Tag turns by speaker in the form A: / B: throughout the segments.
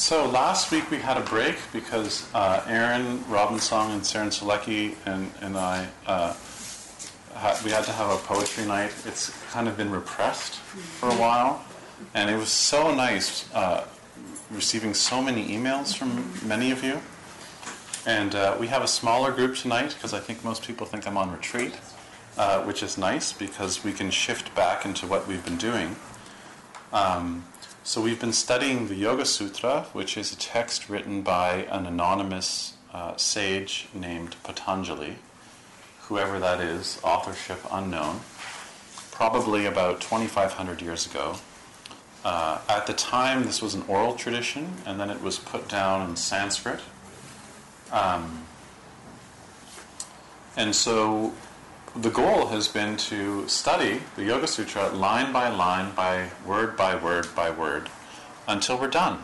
A: So last week we had a break because uh, Aaron Robinson and Saren Selecki and, and I, uh, ha- we had to have a poetry night. It's kind of been repressed for a while, and it was so nice uh, receiving so many emails from many of you. And uh, we have a smaller group tonight because I think most people think I'm on retreat, uh, which is nice because we can shift back into what we've been doing. Um, so we've been studying the Yoga Sutra, which is a text written by an anonymous uh, sage named Patanjali, whoever that is, authorship unknown, probably about 2,500 years ago. Uh, at the time, this was an oral tradition, and then it was put down in Sanskrit. Um, and so the goal has been to study the Yoga Sutra line by line, by word by word by word, until we're done.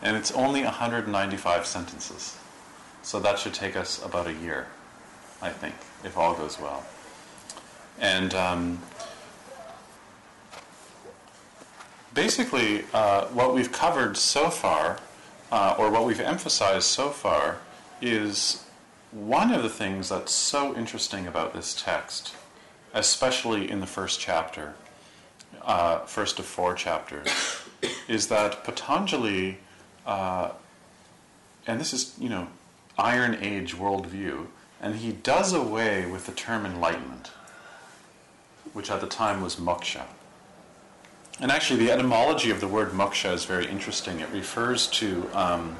A: And it's only 195 sentences. So that should take us about a year, I think, if all goes well. And um, basically, uh, what we've covered so far, uh, or what we've emphasized so far, is one of the things that's so interesting about this text, especially in the first chapter, uh, first of four chapters, is that Patanjali, uh, and this is, you know, Iron Age worldview, and he does away with the term enlightenment, which at the time was moksha. And actually, the etymology of the word moksha is very interesting. It refers to um,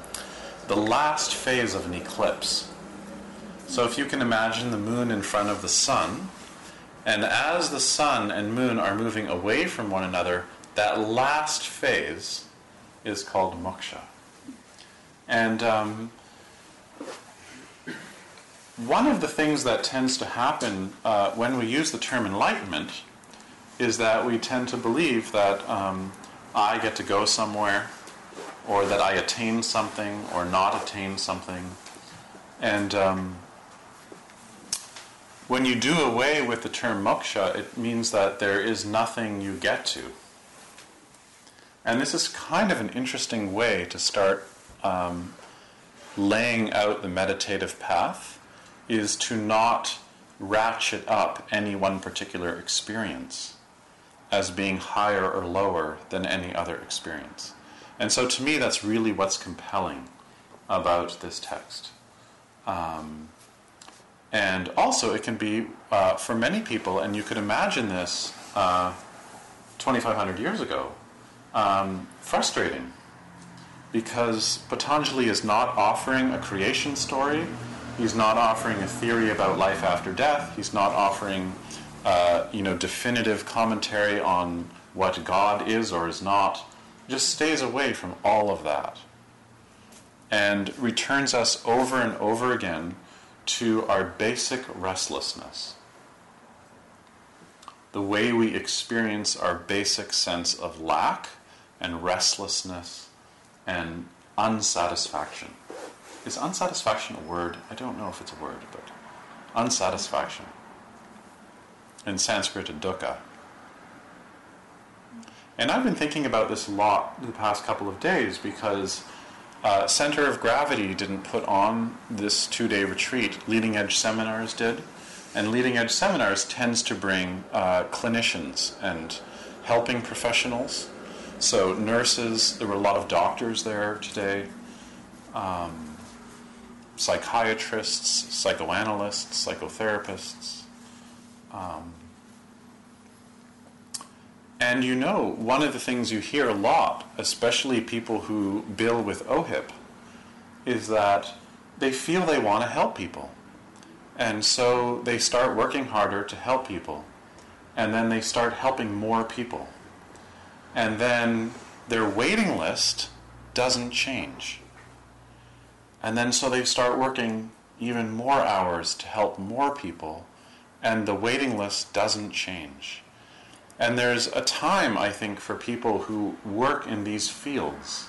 A: the last phase of an eclipse. So if you can imagine the moon in front of the sun, and as the sun and moon are moving away from one another, that last phase is called moksha. And um, one of the things that tends to happen uh, when we use the term enlightenment is that we tend to believe that um, I get to go somewhere, or that I attain something, or not attain something. And um, when you do away with the term moksha, it means that there is nothing you get to. And this is kind of an interesting way to start um, laying out the meditative path, is to not ratchet up any one particular experience as being higher or lower than any other experience. And so to me, that's really what's compelling about this text. Um, and also, it can be, uh, for many people, and you could imagine this uh, 2,500 years ago, um, frustrating. Because Patanjali is not offering a creation story, he's not offering a theory about life after death, he's not offering uh, you know, definitive commentary on what God is or is not, just stays away from all of that. And returns us over and over again to our basic restlessness. The way we experience our basic sense of lack and restlessness and unsatisfaction. Is unsatisfaction a word? I don't know if it's a word, but unsatisfaction in Sanskrit, dukkha. And I've been thinking about this a lot the past couple of days because uh, Center of Gravity didn't put on this two day retreat. Leading Edge Seminars did. And leading edge seminars tends to bring uh, clinicians and helping professionals. So nurses, there were a lot of doctors there today, um, psychiatrists, psychoanalysts, psychotherapists. Um, and you know, one of the things you hear a lot, especially people who bill with OHIP, is that they feel they want to help people. And so they start working harder to help people. And then they start helping more people. And then their waiting list doesn't change. And then so they start working even more hours to help more people. And the waiting list doesn't change. And there's a time, I think, for people who work in these fields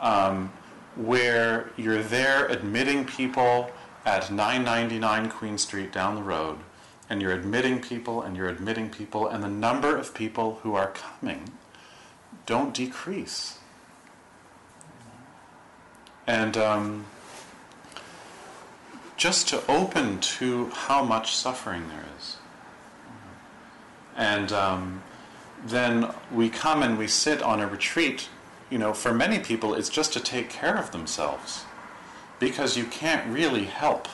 A: um, where you're there admitting people at 999 Queen Street down the road, and you're admitting people and you're admitting people, and the number of people who are coming don't decrease. And um, just to open to how much suffering there is. And um, then we come and we sit on a retreat. You know, for many people, it's just to take care of themselves because you can't really help.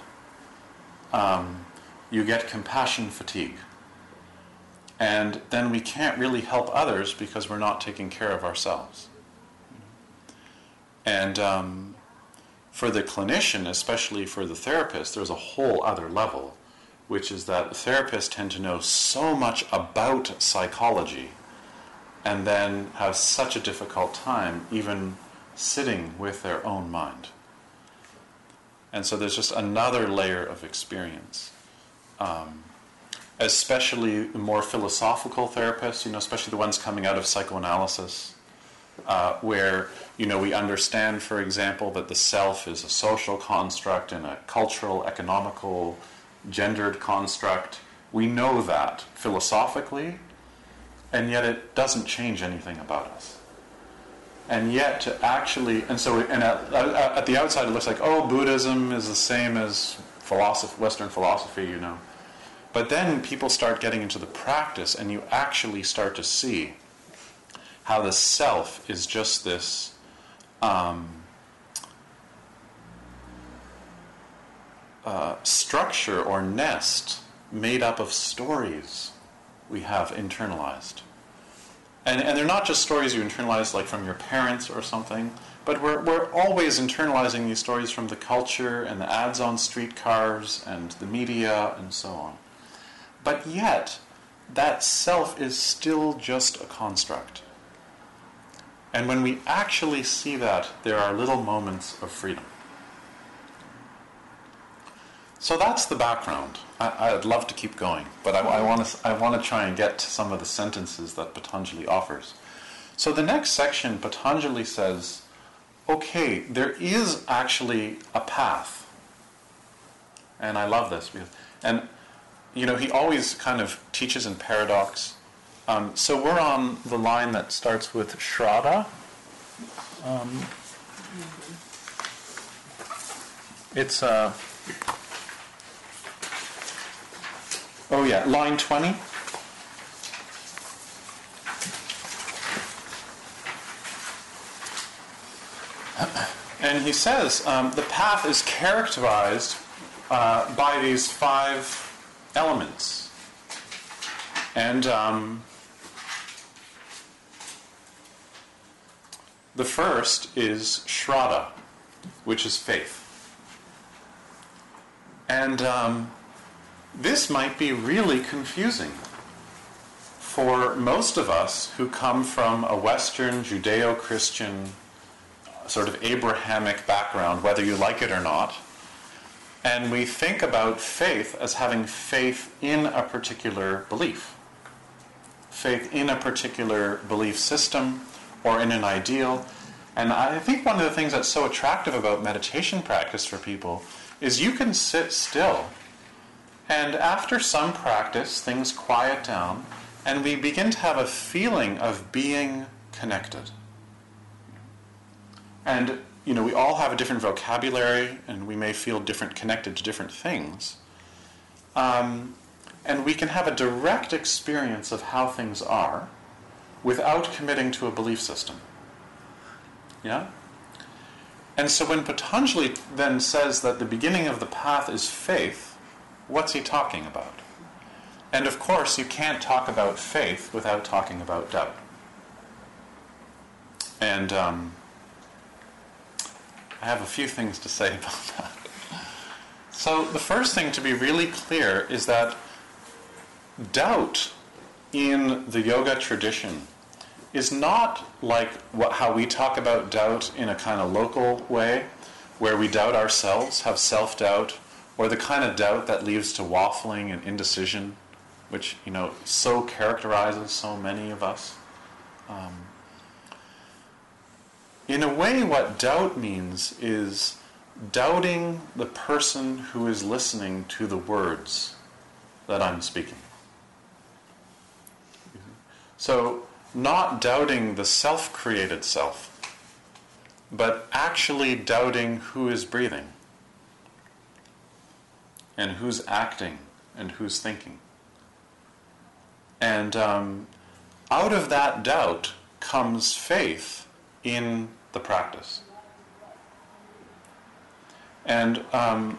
A: Um, you get compassion fatigue. And then we can't really help others because we're not taking care of ourselves. And um, for the clinician, especially for the therapist, there's a whole other level which is that therapists tend to know so much about psychology and then have such a difficult time even sitting with their own mind. And so there's just another layer of experience. Um, especially more philosophical therapists, you know, especially the ones coming out of psychoanalysis, uh, where you know we understand, for example, that the self is a social construct and a cultural, economical, gendered construct. We know that philosophically, and yet it doesn't change anything about us. And yet, to actually, and so, and at, at the outside, it looks like, oh, Buddhism is the same as philosophy, Western philosophy, you know. But then people start getting into the practice, and you actually start to see how the self is just this um, uh, structure or nest made up of stories we have internalized. And, and they're not just stories you internalize like from your parents or something, but we're, we're always internalizing these stories from the culture and the ads on streetcars and the media and so on. But yet, that self is still just a construct. And when we actually see that, there are little moments of freedom. So that's the background. I, would love to keep going, but I, want to I want to try and get to some of the sentences that Patanjali offers. So the next section, Patanjali says, okay, there is actually a path, and I love this because, and you know, he always kind of teaches in paradox. Um, so we're on the line that starts with Shraddha. Um, it's a. Uh, Oh, yeah, line 20. And he says um, the path is characterized uh, by these five elements. And um, the first is Shraddha, which is faith. And um, this might be really confusing for most of us who come from a Western Judeo Christian sort of Abrahamic background, whether you like it or not. And we think about faith as having faith in a particular belief, faith in a particular belief system or in an ideal. And I think one of the things that's so attractive about meditation practice for people is you can sit still and after some practice, things quiet down, and we begin to have a feeling of being connected. And, you know, we all have a different vocabulary, and we may feel different connected to different things. Um, and we can have a direct experience of how things are without committing to a belief system. Yeah? And so when Patanjali then says that the beginning of the path is faith, what's he talking about? And of course, you can't talk about faith without talking about doubt. And um, I have a few things to say about that. So, the first thing to be really clear is that doubt in the yoga tradition is not like what, how we talk about doubt in a kind of local way, where we doubt ourselves, have self doubt, or the kind of doubt that leads to waffling and indecision, which you know so characterizes so many of us. Um, in a way, what doubt means is doubting the person who is listening to the words that I'm speaking. So, not doubting the self created self, but actually doubting who is breathing, and who's acting, and who's thinking. And um, out of that doubt comes faith in the practice. And um,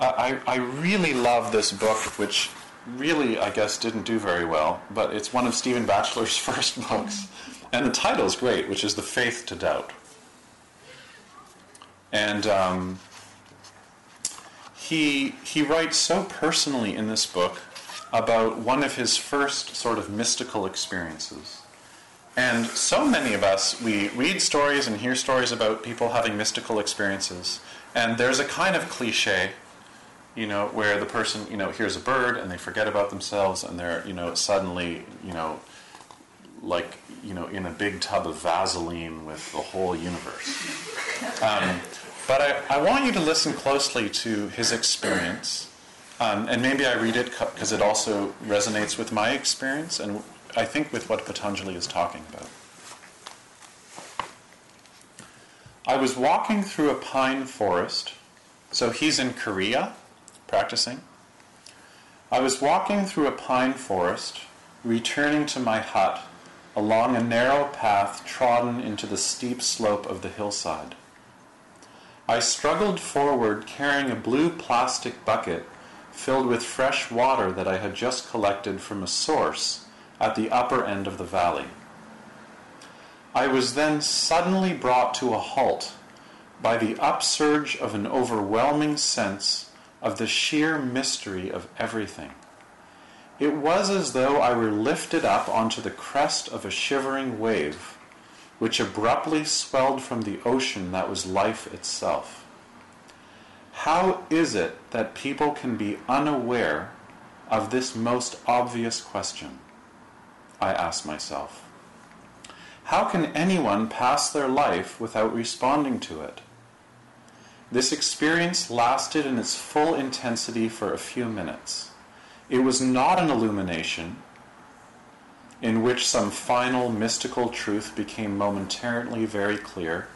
A: I, I really love this book, which really, I guess, didn't do very well, but it's one of Stephen Batchelor's first books. And the title is great, which is The Faith to Doubt. And um, he, he writes so personally in this book about one of his first sort of mystical experiences. And so many of us, we read stories and hear stories about people having mystical experiences. And there's a kind of cliche you know, where the person, you know, hears a bird and they forget about themselves and they're, you know, suddenly, you know, like, you know, in a big tub of Vaseline with the whole universe. Um, but I, I want you to listen closely to his experience. Um, and maybe I read it because it also resonates with my experience and I think with what Patanjali is talking about. I was walking through a pine forest. So he's in Korea practicing. I was walking through a pine forest, returning to my hut along a narrow path trodden into the steep slope of the hillside. I struggled forward carrying a blue plastic bucket filled with fresh water that I had just collected from a source at the upper end of the valley. I was then suddenly brought to a halt by the upsurge of an overwhelming sense of the sheer mystery of everything. It was as though I were lifted up onto the crest of a shivering wave, which abruptly swelled from the ocean that was life itself. How is it that people can be unaware of this most obvious question? I ask myself. How can anyone pass their life without responding to it? This experience lasted in its full intensity for a few minutes. It was not an illumination in which some final mystical truth became momentarily very clear.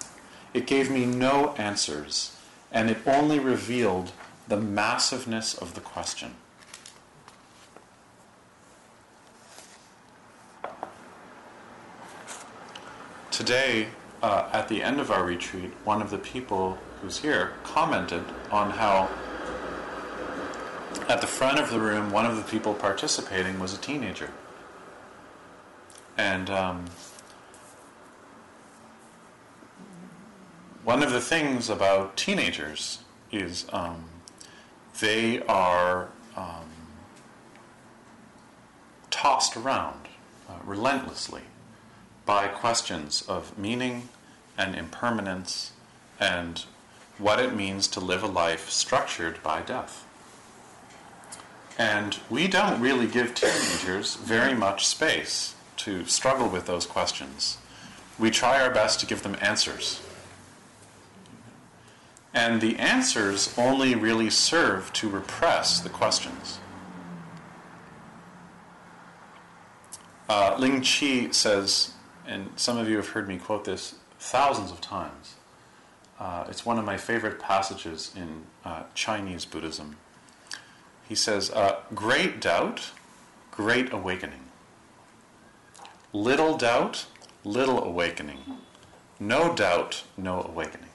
A: It gave me no answers, and it only revealed the massiveness of the question. Today, uh, at the end of our retreat, one of the people who's here commented on how at the front of the room, one of the people participating was a teenager. And um, one of the things about teenagers is um, they are um, tossed around uh, relentlessly by questions of meaning and impermanence and what it means to live a life structured by death. And we don't really give teenagers very much space to struggle with those questions. We try our best to give them answers. And the answers only really serve to repress the questions. Uh, Lin Chi says, and some of you have heard me quote this thousands of times. Uh, it's one of my favorite passages in uh, Chinese Buddhism. he says, uh, great doubt, great awakening. Little doubt, little awakening. No doubt, no awakening.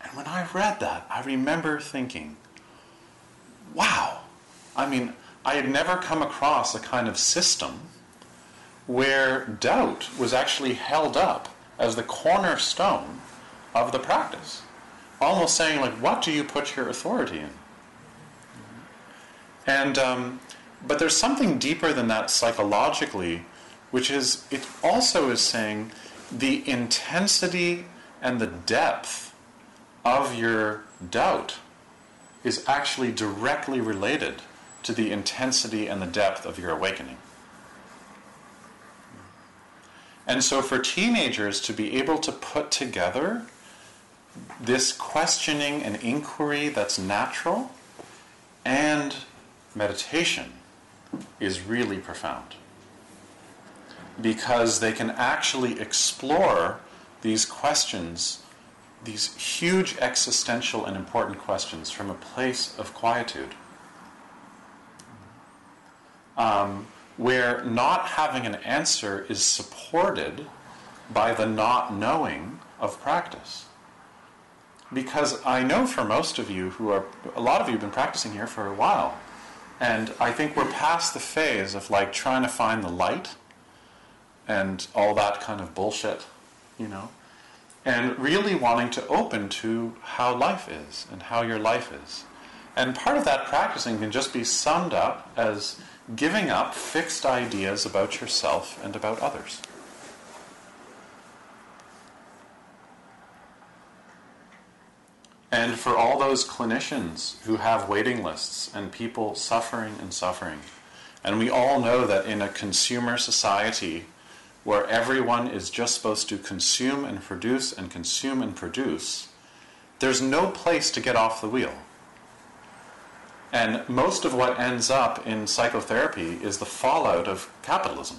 A: And when I read that, I remember thinking, wow. I mean, I had never come across a kind of system where doubt was actually held up as the cornerstone of the practice. Almost saying, like, what do you put your authority in? And, um, but there's something deeper than that psychologically, which is, it also is saying the intensity and the depth of your doubt is actually directly related to the intensity and the depth of your awakening. And so, for teenagers to be able to put together this questioning and inquiry that's natural and meditation is really profound. Because they can actually explore these questions, these huge existential and important questions, from a place of quietude. Um, where not having an answer is supported by the not knowing of practice. Because I know for most of you who are, a lot of you have been practicing here for a while, and I think we're past the phase of like trying to find the light and all that kind of bullshit, you know, and really wanting to open to how life is and how your life is. And part of that practicing can just be summed up as giving up fixed ideas about yourself and about others. And for all those clinicians who have waiting lists and people suffering and suffering, and we all know that in a consumer society where everyone is just supposed to consume and produce and consume and produce, there's no place to get off the wheel. And most of what ends up in psychotherapy is the fallout of capitalism.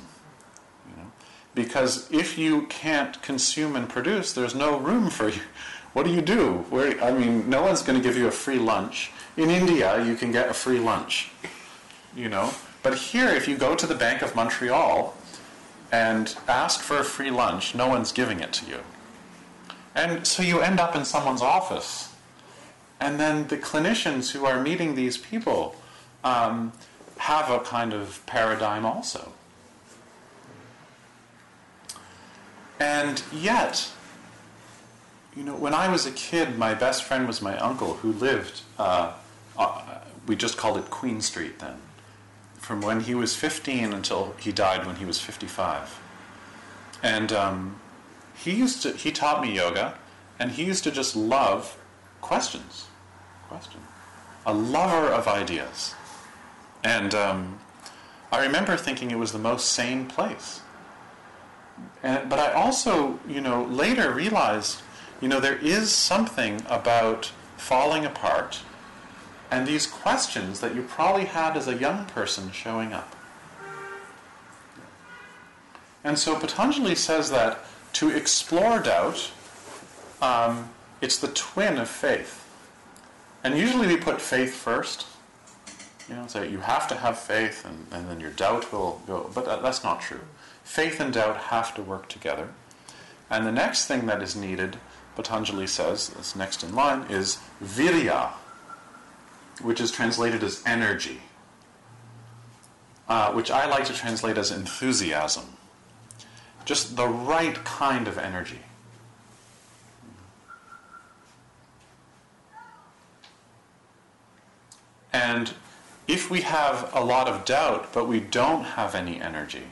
A: You know? Because if you can't consume and produce, there's no room for you. What do you do? Where, I mean, no one's going to give you a free lunch. In India, you can get a free lunch. You know? But here, if you go to the Bank of Montreal and ask for a free lunch, no one's giving it to you. And so you end up in someone's office and then the clinicians who are meeting these people um, have a kind of paradigm also. And yet, you know, when I was a kid, my best friend was my uncle who lived, uh, uh, we just called it Queen Street then, from when he was 15 until he died when he was 55. And um, he used to, he taught me yoga, and he used to just love questions. Question. A lover of ideas. And um, I remember thinking it was the most sane place. And, but I also, you know, later realized, you know, there is something about falling apart and these questions that you probably had as a young person showing up. And so Patanjali says that to explore doubt, um, it's the twin of faith. And usually we put faith first. You know, say you have to have faith and, and then your doubt will go. But that, that's not true. Faith and doubt have to work together. And the next thing that is needed, Patanjali says, that's next in line, is virya, which is translated as energy, uh, which I like to translate as enthusiasm. Just the right kind of energy. And if we have a lot of doubt, but we don't have any energy,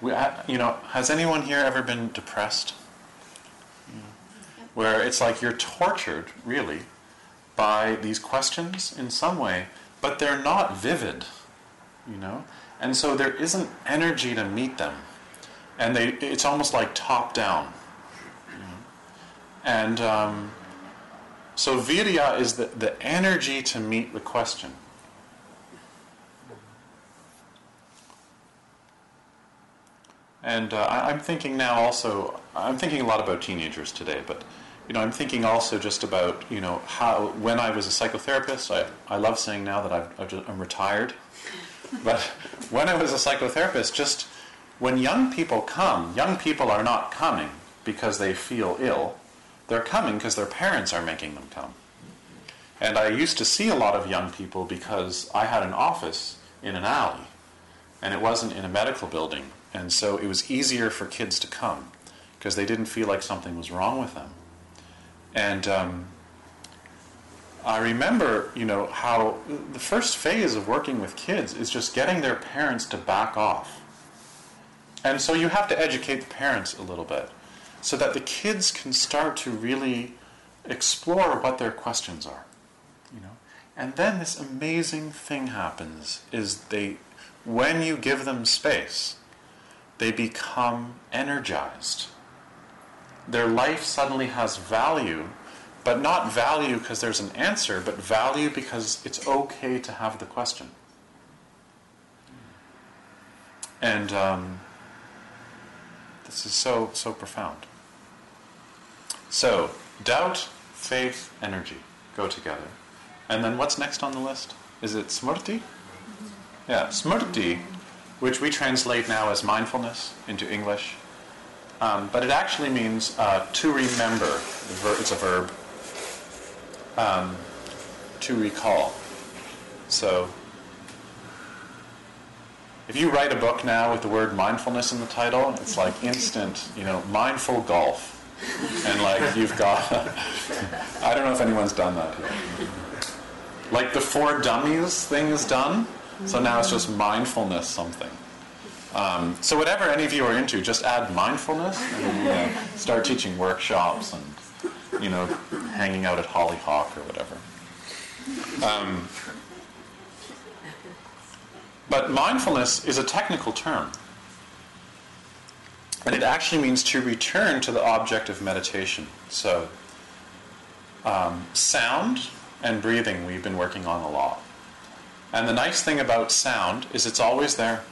A: we, you know, has anyone here ever been depressed? Where it's like you're tortured, really, by these questions in some way, but they're not vivid, you know? And so there isn't energy to meet them. And they, it's almost like top down. You know? And um, so virya is the, the energy to meet the question. And uh, I, am thinking now also, I'm thinking a lot about teenagers today, but you know, I'm thinking also just about, you know, how when I was a psychotherapist, I, I love saying now that just, I'm retired, but when I was a psychotherapist, just when young people come, young people are not coming because they feel ill. They're coming because their parents are making them come. And I used to see a lot of young people because I had an office in an alley, and it wasn't in a medical building. And so it was easier for kids to come because they didn't feel like something was wrong with them. And um, I remember, you know, how the first phase of working with kids is just getting their parents to back off. And so you have to educate the parents a little bit so that the kids can start to really explore what their questions are. You know? And then this amazing thing happens is they when you give them space, they become energized. Their life suddenly has value, but not value because there's an answer, but value because it's okay to have the question. And um, this is so, so profound. So, doubt, faith, energy go together. And then what's next on the list? Is it smrti? Yeah, smrti, which we translate now as mindfulness into English. Um, but it actually means uh, to remember. It's a verb. Um, to recall. So, if you write a book now with the word mindfulness in the title, it's like instant, you know, mindful golf. And like you've got, I don't know if anyone's done that yet. Like the four dummies thing is done, so now it's just mindfulness something. Um, so whatever any of you are into, just add mindfulness and uh, start teaching workshops and you know hanging out at Hollyhock or whatever. Um, but mindfulness is a technical term. And it actually means to return to the object of meditation. So, um, sound and breathing we've been working on a lot. And the nice thing about sound is it's always there.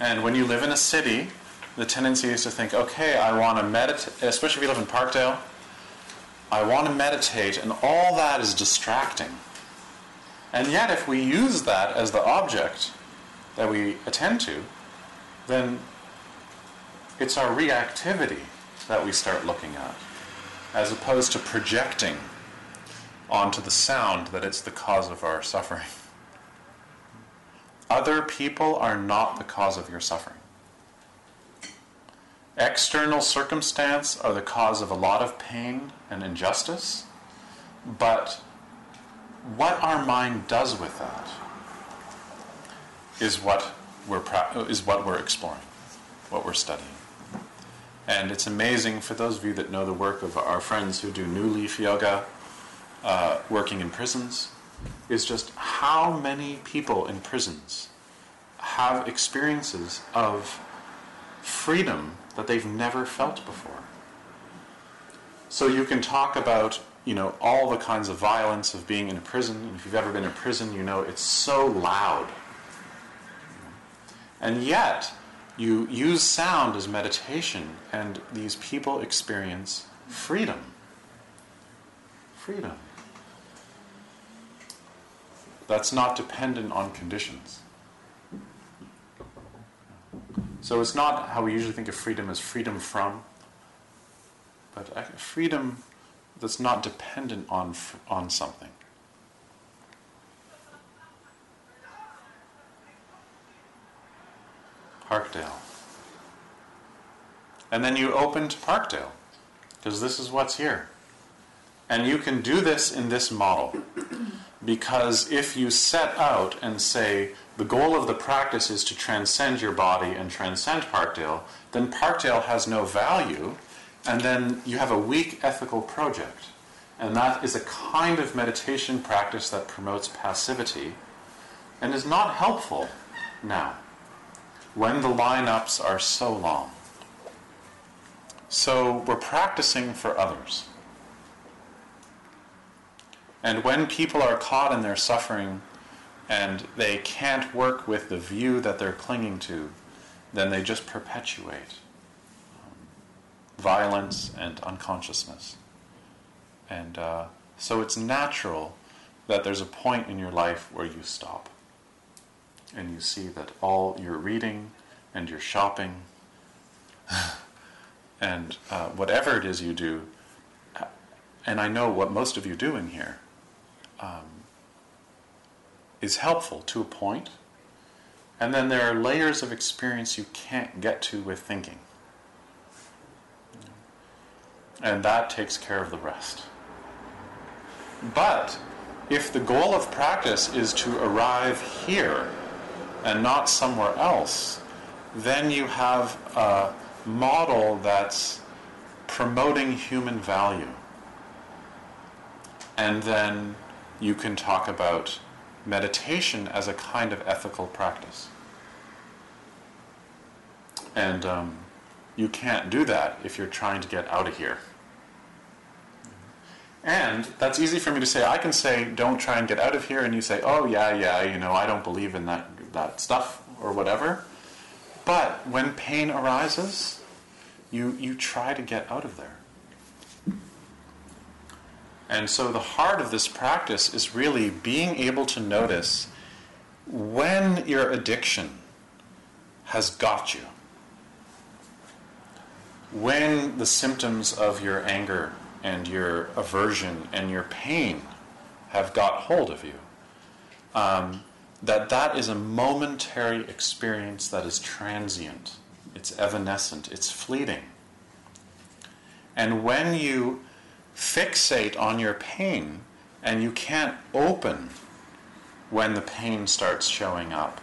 A: And when you live in a city, the tendency is to think, okay, I want to meditate, especially if you live in Parkdale, I want to meditate, and all that is distracting. And yet, if we use that as the object that we attend to, then it's our reactivity that we start looking at, as opposed to projecting onto the sound that it's the cause of our suffering. Other people are not the cause of your suffering. External circumstance are the cause of a lot of pain and injustice, but what our mind does with that is what we're is what we're exploring, what we're studying. And it's amazing for those of you that know the work of our friends who do New Leaf Yoga, uh, working in prisons, is just how many people in prisons have experiences of freedom that they've never felt before. So you can talk about, you know, all the kinds of violence of being in a prison. And if you've ever been in prison, you know it's so loud. And yet, you use sound as meditation, and these people experience freedom. Freedom. That's not dependent on conditions. So it's not how we usually think of freedom as freedom from, but freedom that's not dependent on, on something. Parkdale. And then you open to Parkdale, because this is what's here. And you can do this in this model. Because if you set out and say, the goal of the practice is to transcend your body and transcend Parkdale, then Parkdale has no value, and then you have a weak ethical project. And that is a kind of meditation practice that promotes passivity and is not helpful now when the lineups are so long. So we're practicing for others. And when people are caught in their suffering and they can't work with the view that they're clinging to, then they just perpetuate um, violence and unconsciousness. And uh, so it's natural that there's a point in your life where you stop and you see that all your reading and your shopping and uh, whatever it is you do, and I know what most of you do in here, um, is helpful to a point, and then there are layers of experience you can't get to with thinking. And that takes care of the rest. But if the goal of practice is to arrive here and not somewhere else, then you have a model that's promoting human value. And then you can talk about meditation as a kind of ethical practice. And um, you can't do that if you're trying to get out of here. And that's easy for me to say. I can say, don't try and get out of here, and you say, oh, yeah, yeah, you know, I don't believe in that, that stuff or whatever. But when pain arises, you, you try to get out of there. And so the heart of this practice is really being able to notice when your addiction has got you, when the symptoms of your anger and your aversion and your pain have got hold of you, um, that that is a momentary experience that is transient, it's evanescent, it's fleeting. And when you fixate on your pain and you can't open when the pain starts showing up,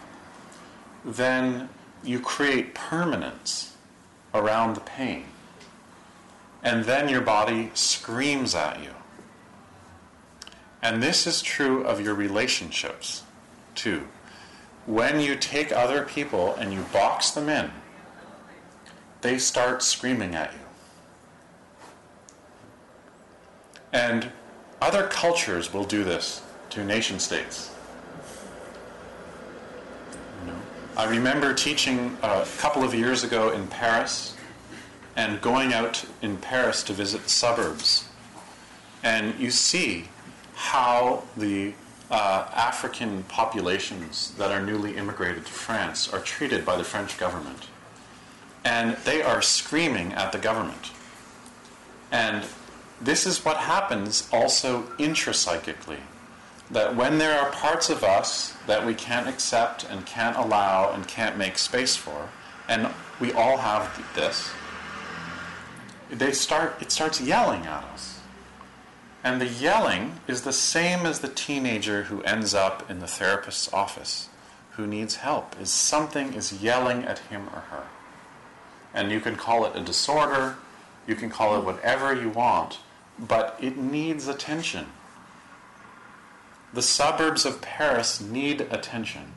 A: then you create permanence around the pain. And then your body screams at you. And this is true of your relationships, too. When you take other people and you box them in, they start screaming at you. And other cultures will do this to nation states. I remember teaching a couple of years ago in Paris and going out in Paris to visit the suburbs. And you see how the uh, African populations that are newly immigrated to France are treated by the French government. And they are screaming at the government. And this is what happens also intrapsychically. That when there are parts of us that we can't accept and can't allow and can't make space for, and we all have this, they start, it starts yelling at us. And the yelling is the same as the teenager who ends up in the therapist's office who needs help, is something is yelling at him or her. And you can call it a disorder, you can call it whatever you want, but it needs attention. The suburbs of Paris need attention.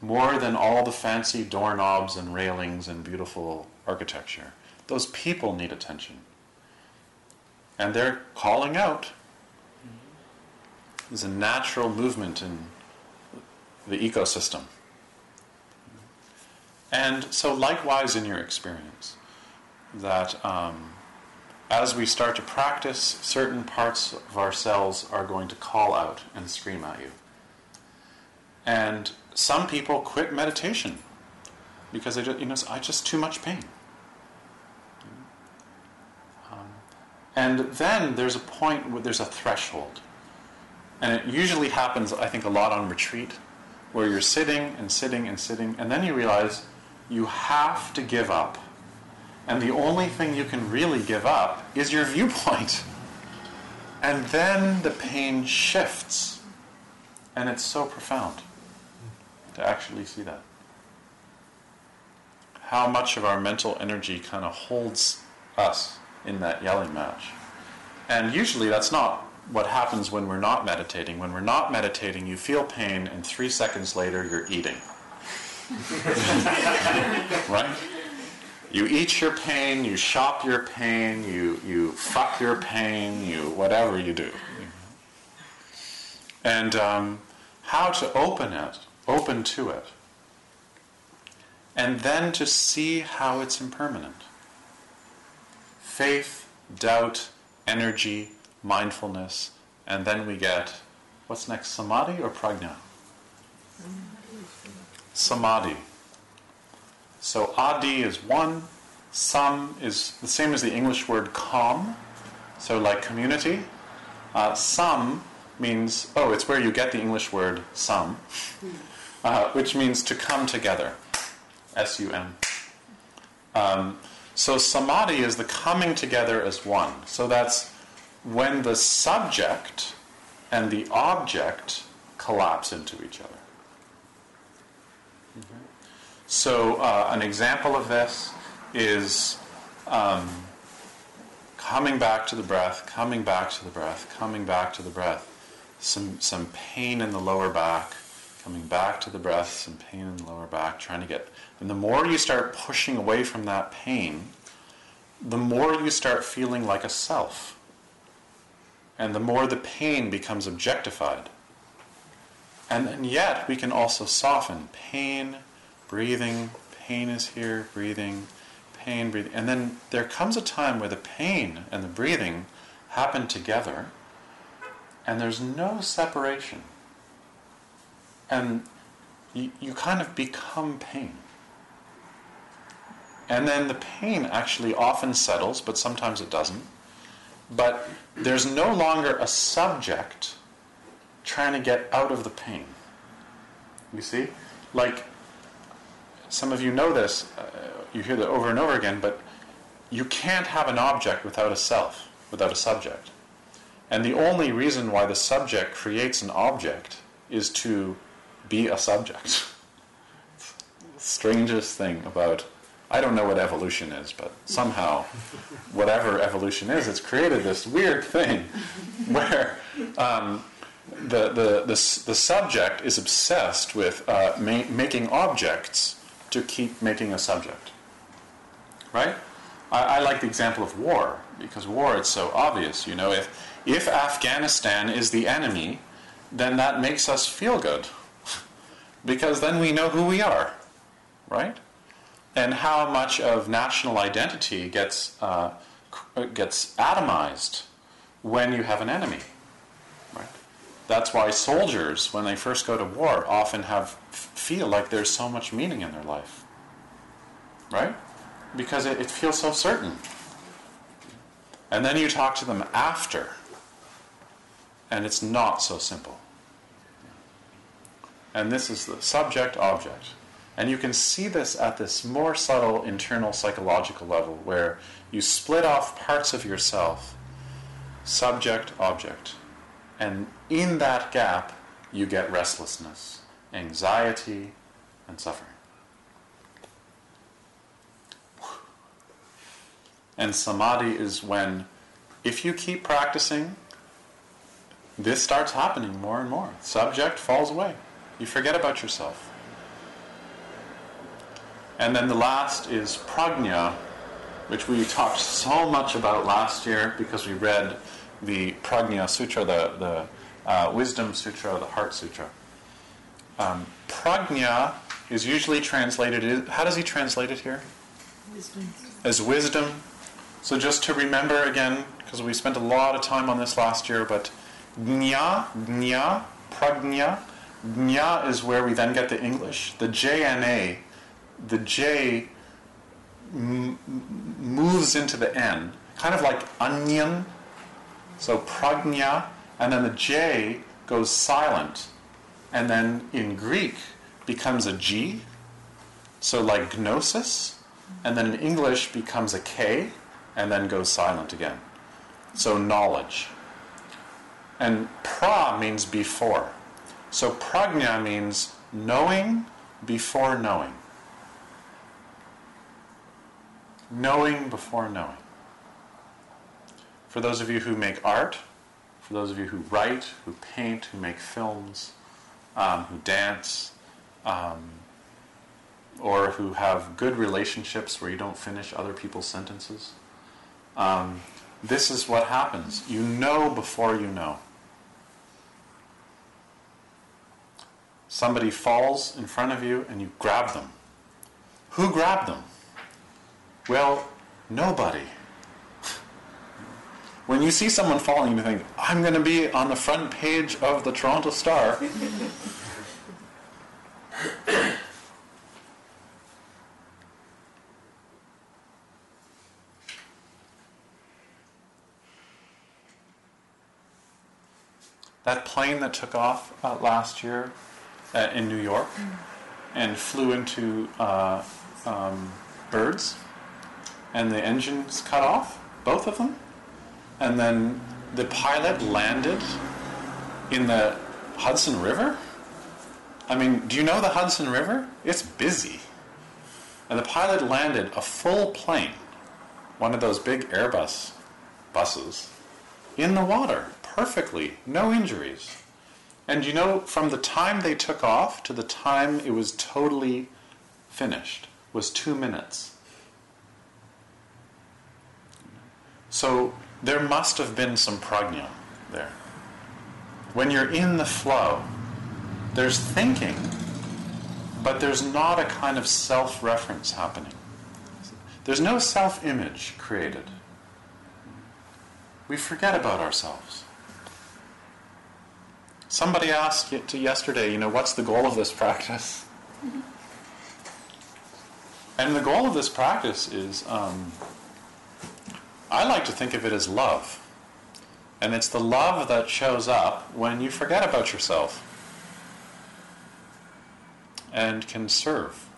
A: More than all the fancy doorknobs and railings and beautiful architecture. Those people need attention. And they're calling out. There's a natural movement in the ecosystem. And so, likewise, in your experience, that um, as we start to practice, certain parts of ourselves are going to call out and scream at you. And some people quit meditation because they just, you know, I just too much pain. Um, and then there's a point where there's a threshold. And it usually happens, I think, a lot on retreat, where you're sitting and sitting and sitting, and then you realize you have to give up and the only thing you can really give up is your viewpoint. And then the pain shifts. And it's so profound to actually see that. How much of our mental energy kind of holds us in that yelling match. And usually that's not what happens when we're not meditating. When we're not meditating, you feel pain, and three seconds later, you're eating. right? You eat your pain, you shop your pain, you, you fuck your pain, you whatever you do. And um, how to open it, open to it. And then to see how it's impermanent. faith, doubt, energy, mindfulness, and then we get what's next, samadhi or prajna? Samadhi. So adi is one, sam is the same as the English word calm, so like community. Uh, sam means, oh, it's where you get the English word sum, uh, which means to come together. S U M. Um, so samadhi is the coming together as one. So that's when the subject and the object collapse into each other. So, uh, an example of this is um, coming back to the breath, coming back to the breath, coming back to the breath. Some, some pain in the lower back, coming back to the breath, some pain in the lower back, trying to get. And the more you start pushing away from that pain, the more you start feeling like a self. And the more the pain becomes objectified. And, and yet, we can also soften pain, breathing, pain is here, breathing, pain, breathing. And then there comes a time where the pain and the breathing happen together, and there's no separation. And you, you kind of become pain. And then the pain actually often settles, but sometimes it doesn't. But there's no longer a subject trying to get out of the pain. You see? Like, some of you know this, uh, you hear that over and over again, but you can't have an object without a self, without a subject. And the only reason why the subject creates an object is to be a subject. Strangest thing about, I don't know what evolution is, but somehow, whatever evolution is, it's created this weird thing where um, the, the, the, the, subject is obsessed with uh, ma- making objects to keep making a subject. Right? I, I, like the example of war, because war it's so obvious. You know, if, if Afghanistan is the enemy, then that makes us feel good. because then we know who we are. Right? And how much of national identity gets, uh, gets atomized when you have an enemy. That's why soldiers, when they first go to war, often have feel like there's so much meaning in their life. Right? Because it, it feels so certain. And then you talk to them after, and it's not so simple. And this is the subject object. And you can see this at this more subtle internal psychological level where you split off parts of yourself, subject, object. And in that gap, you get restlessness anxiety, and suffering. And samadhi is when, if you keep practicing, this starts happening more and more. Subject falls away. You forget about yourself. And then the last is prajna, which we talked so much about last year because we read the Prajna Sutra, the, the uh, Wisdom Sutra, the Heart Sutra. Um, prajna is usually translated, how does he translate it here? Wisdom. As wisdom. So just to remember again, because we spent a lot of time on this last year, but jna, jna, prajna, jna is where we then get the English. The J and A, the J m- moves into the N, kind of like onion. So prajna, and then the J goes silent and then in Greek becomes a G, so like gnosis, and then in English becomes a K, and then goes silent again. So knowledge. And pra means before. So prajna means knowing before knowing. Knowing before knowing. For those of you who make art, for those of you who write, who paint, who make films, um, who dance, um, or who have good relationships where you don't finish other people's sentences. Um, this is what happens. You know before you know. Somebody falls in front of you and you grab them. Who grabbed them? Well, nobody. When you see someone falling, you think, I'm going to be on the front page of the Toronto Star. that plane that took off uh, last year uh, in New York and flew into uh, um, birds, and the engines cut off, both of them, and then the pilot landed in the Hudson River. I mean, do you know the Hudson River? It's busy. And the pilot landed a full plane, one of those big Airbus buses, in the water perfectly, no injuries. And you know, from the time they took off to the time it was totally finished was two minutes. So there must have been some prajna there. When you're in the flow, there's thinking, but there's not a kind of self reference happening. There's no self image created. We forget about ourselves. Somebody asked to yesterday, you know, what's the goal of this practice? And the goal of this practice is, um, I like to think of it as love. And it's the love that shows up when you forget about yourself and can serve.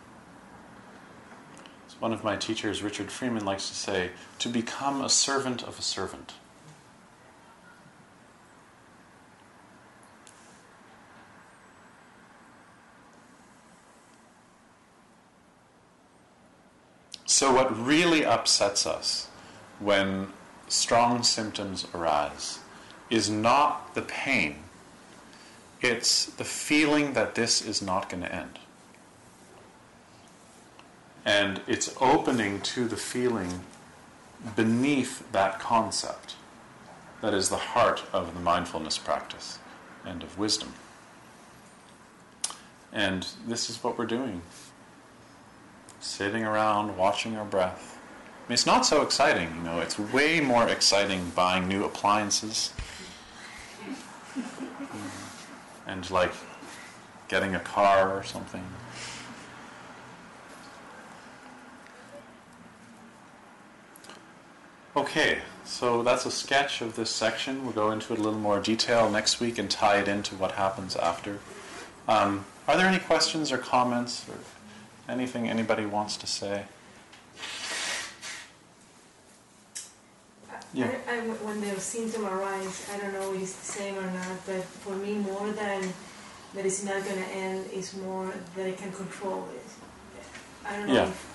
A: As one of my teachers, Richard Freeman, likes to say, to become a servant of a servant. So, what really upsets us when strong symptoms arise is not the pain, it's the feeling that this is not going to end. And it's opening to the feeling beneath that concept that is the heart of the mindfulness practice and of wisdom. And this is what we're doing sitting around watching our breath. Mean, it's not so exciting, you know, it's way more exciting buying new appliances and like getting a car or something. Okay, so that's a sketch of this section. We'll go into it a little more detail next week and tie it into what happens after. Um, are there any questions or comments? Or Anything anybody wants to say?
B: Yeah. I, I, when the symptom arise, I don't know if it's the same or not, but for me, more than that it's not going to end is more that I can control it. I don't know yeah. if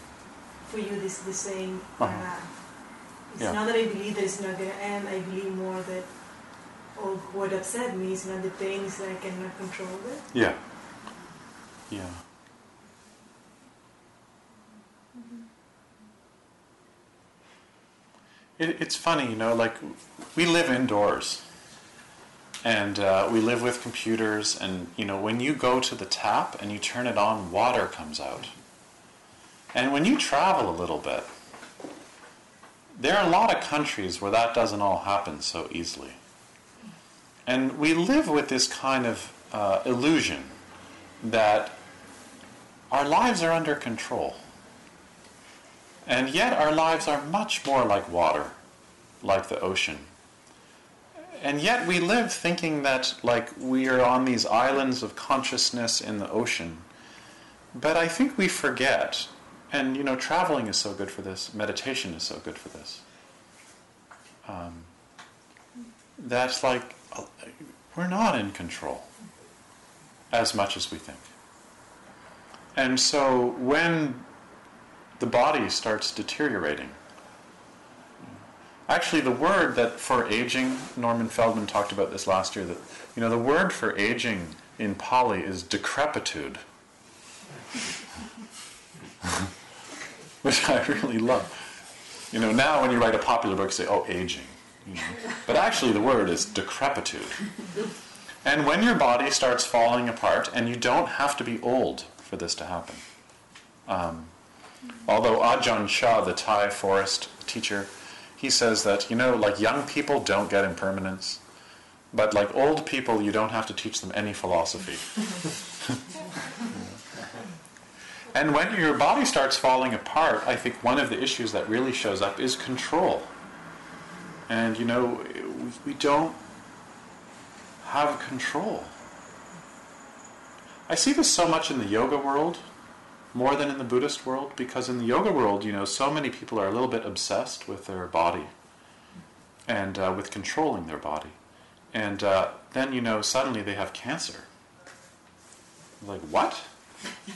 B: for you this is the same uh-huh. or not. It's yeah. not that I believe that it's not going to end, I believe more that all what upset me is not the pain, is that I cannot control it.
A: Yeah. Yeah. It, it's funny, you know, like we live indoors and uh, we live with computers, and you know, when you go to the tap and you turn it on, water comes out. And when you travel a little bit, there are a lot of countries where that doesn't all happen so easily. And we live with this kind of uh, illusion that our lives are under control. And yet our lives are much more like water, like the ocean. And yet we live thinking that like we are on these islands of consciousness in the ocean. But I think we forget, and you know, traveling is so good for this, meditation is so good for this. Um, that's like we're not in control as much as we think. And so when the body starts deteriorating. Actually, the word that for aging, Norman Feldman talked about this last year, that, you know, the word for aging in Pali is decrepitude. Which I really love. You know, now when you write a popular book, say, oh, aging. You know? But actually, the word is decrepitude. And when your body starts falling apart, and you don't have to be old for this to happen. Um, Although Ajahn Chah, the Thai forest teacher, he he says that, you know, like young people don't get impermanence, but like old people, you don't have to teach them any philosophy. and when your body starts falling apart, I think one of the issues that really shows up is control. And, you know, we don't have control. I see this so much in the yoga world, more than in the Buddhist world, because in the yoga world, you know, so many people are a little bit obsessed with their body and uh, with controlling their body. And uh, then, you know, suddenly they have cancer. Like, what?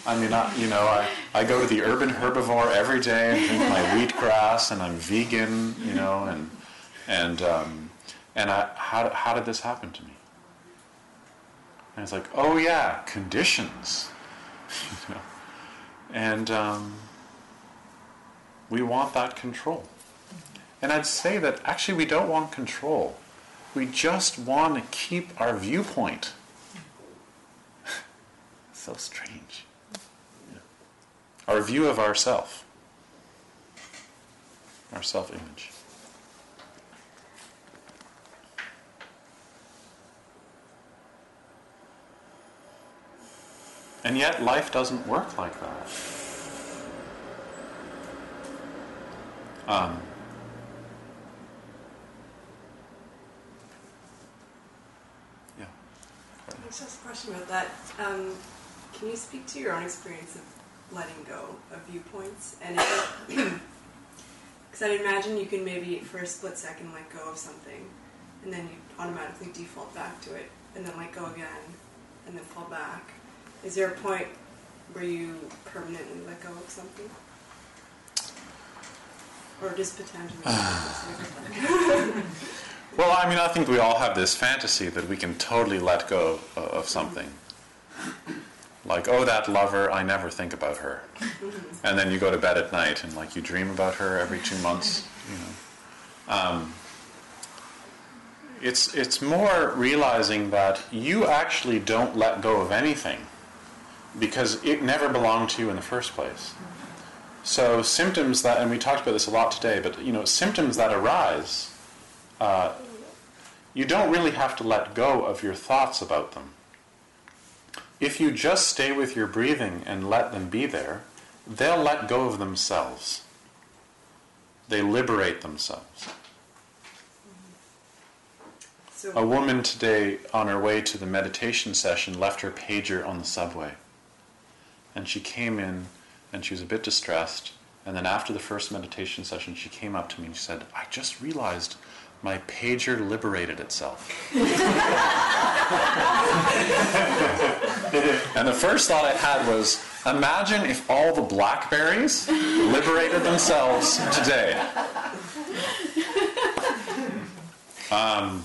A: I mean, I, you know, I, I go to the urban herbivore every day and drink my wheatgrass, and I'm vegan, you know, and and um, and I, how how did this happen to me? And it's like, oh yeah, conditions, you know, and um, we want that control. And I'd say that actually we don't want control. We just want to keep our viewpoint. so strange. Yeah. Our view of ourself, our self image. And yet, life doesn't work like that. Um, yeah.
C: I just a question about that. Um, can you speak to your own experience of letting go of viewpoints? And because I'd imagine you can maybe for a split second let go of something, and then you automatically default back to it, and then let go again, and then fall back. Is there a point where you permanently let go of something? Or just potentially?
A: well, I mean, I think we all have this fantasy that we can totally let go of something. Like, oh, that lover, I never think about her. And then you go to bed at night and, like, you dream about her every two months, you know. Um, it's, it's more realizing that you actually don't let go of anything because it never belonged to you in the first place. So symptoms that, and we talked about this a lot today, but you know, symptoms that arise, uh, you don't really have to let go of your thoughts about them. If you just stay with your breathing and let them be there, they'll let go of themselves. They liberate themselves. So a woman today, on her way to the meditation session, left her pager on the subway. And she came in and she was a bit distressed. And then after the first meditation session, she came up to me and she said, I just realized my pager liberated itself. and the first thought I had was, imagine if all the blackberries liberated themselves today. Um,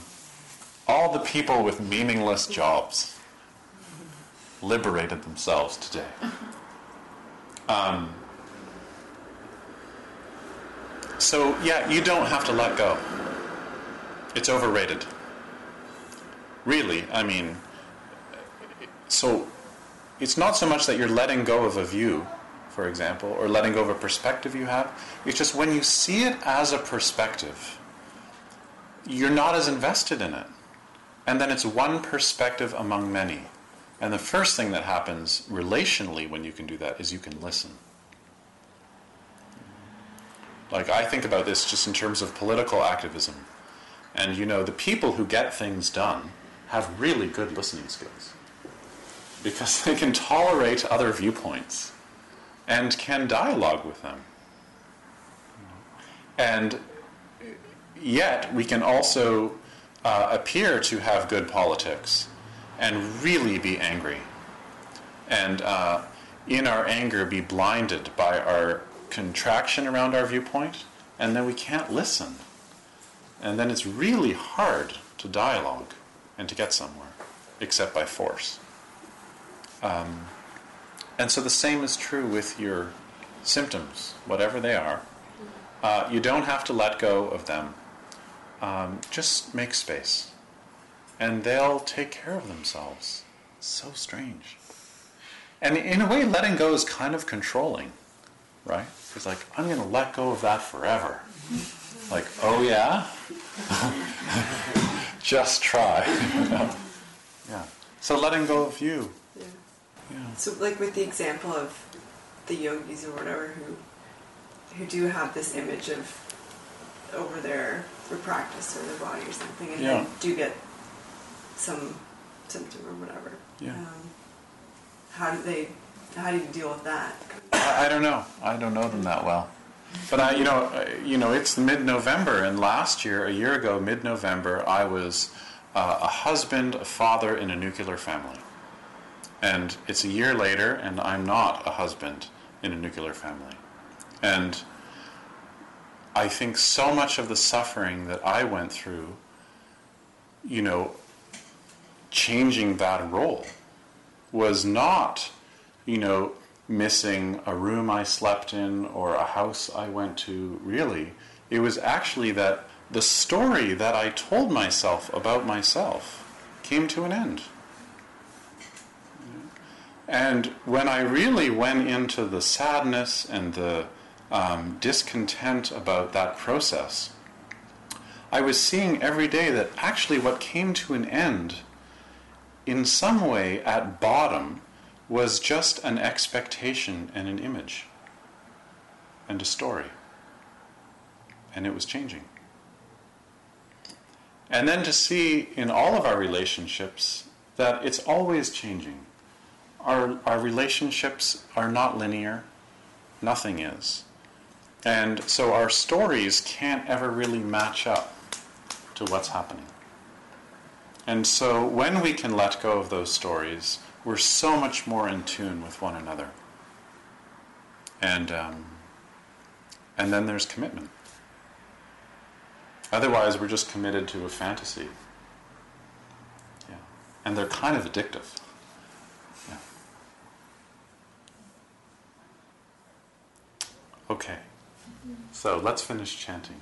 A: all the people with meaningless jobs liberated themselves today. Um, so, yeah, you don't have to let go. It's overrated. Really, I mean, so it's not so much that you're letting go of a view, for example, or letting go of a perspective you have. It's just when you see it as a perspective, you're not as invested in it. And then it's one perspective among many. And the first thing that happens relationally when you can do that is you can listen. Like, I think about this just in terms of political activism. And, you know, the people who get things done have really good listening skills because they can tolerate other viewpoints and can dialogue with them. And yet, we can also uh, appear to have good politics and really be angry. And uh, in our anger, be blinded by our contraction around our viewpoint, and then we can't listen. And then it's really hard to dialogue and to get somewhere, except by force. Um, and so the same is true with your symptoms, whatever they are. Uh, you don't have to let go of them. Um, just make space and they'll take care of themselves. So strange. And in a way, letting go is kind of controlling, right? He's like, I'm going to let go of that forever. Like, oh yeah? Just try. yeah. So letting go of you.
C: Yeah.
A: Yeah.
C: So, like with the example of the yogis or whatever who who do have this image of over their their practice or their body or something, and
A: Yeah.
C: then do get some symptom or whatever.
A: Yeah.
C: Um, how do they? How do you deal with that?
A: I, I don't know. I don't know them that well. But I, you know, uh, you know, it's mid-November, and last year, a year ago, mid-November, I was uh, a husband, a father in a nuclear family, and it's a year later, and I'm not a husband in a nuclear family, and I think so much of the suffering that I went through, you know, changing that role was not, you know, missing a room I slept in or a house I went to, really. It was actually that the story that I told myself about myself came to an end. And when I really went into the sadness and the um, discontent about that process, I was seeing every day that actually what came to an end, in some way at bottom, was just an expectation and an image and a story. And it was changing. And then to see in all of our relationships that it's always changing. Our, our relationships are not linear, nothing is. And so our stories can't ever really match up to what's happening. And so when we can let go of those stories, we're so much more in tune with one another. And, um, and then there's commitment. Otherwise, we're just committed to a fantasy. Yeah. And they're kind of addictive. Yeah. Okay. So let's finish chanting.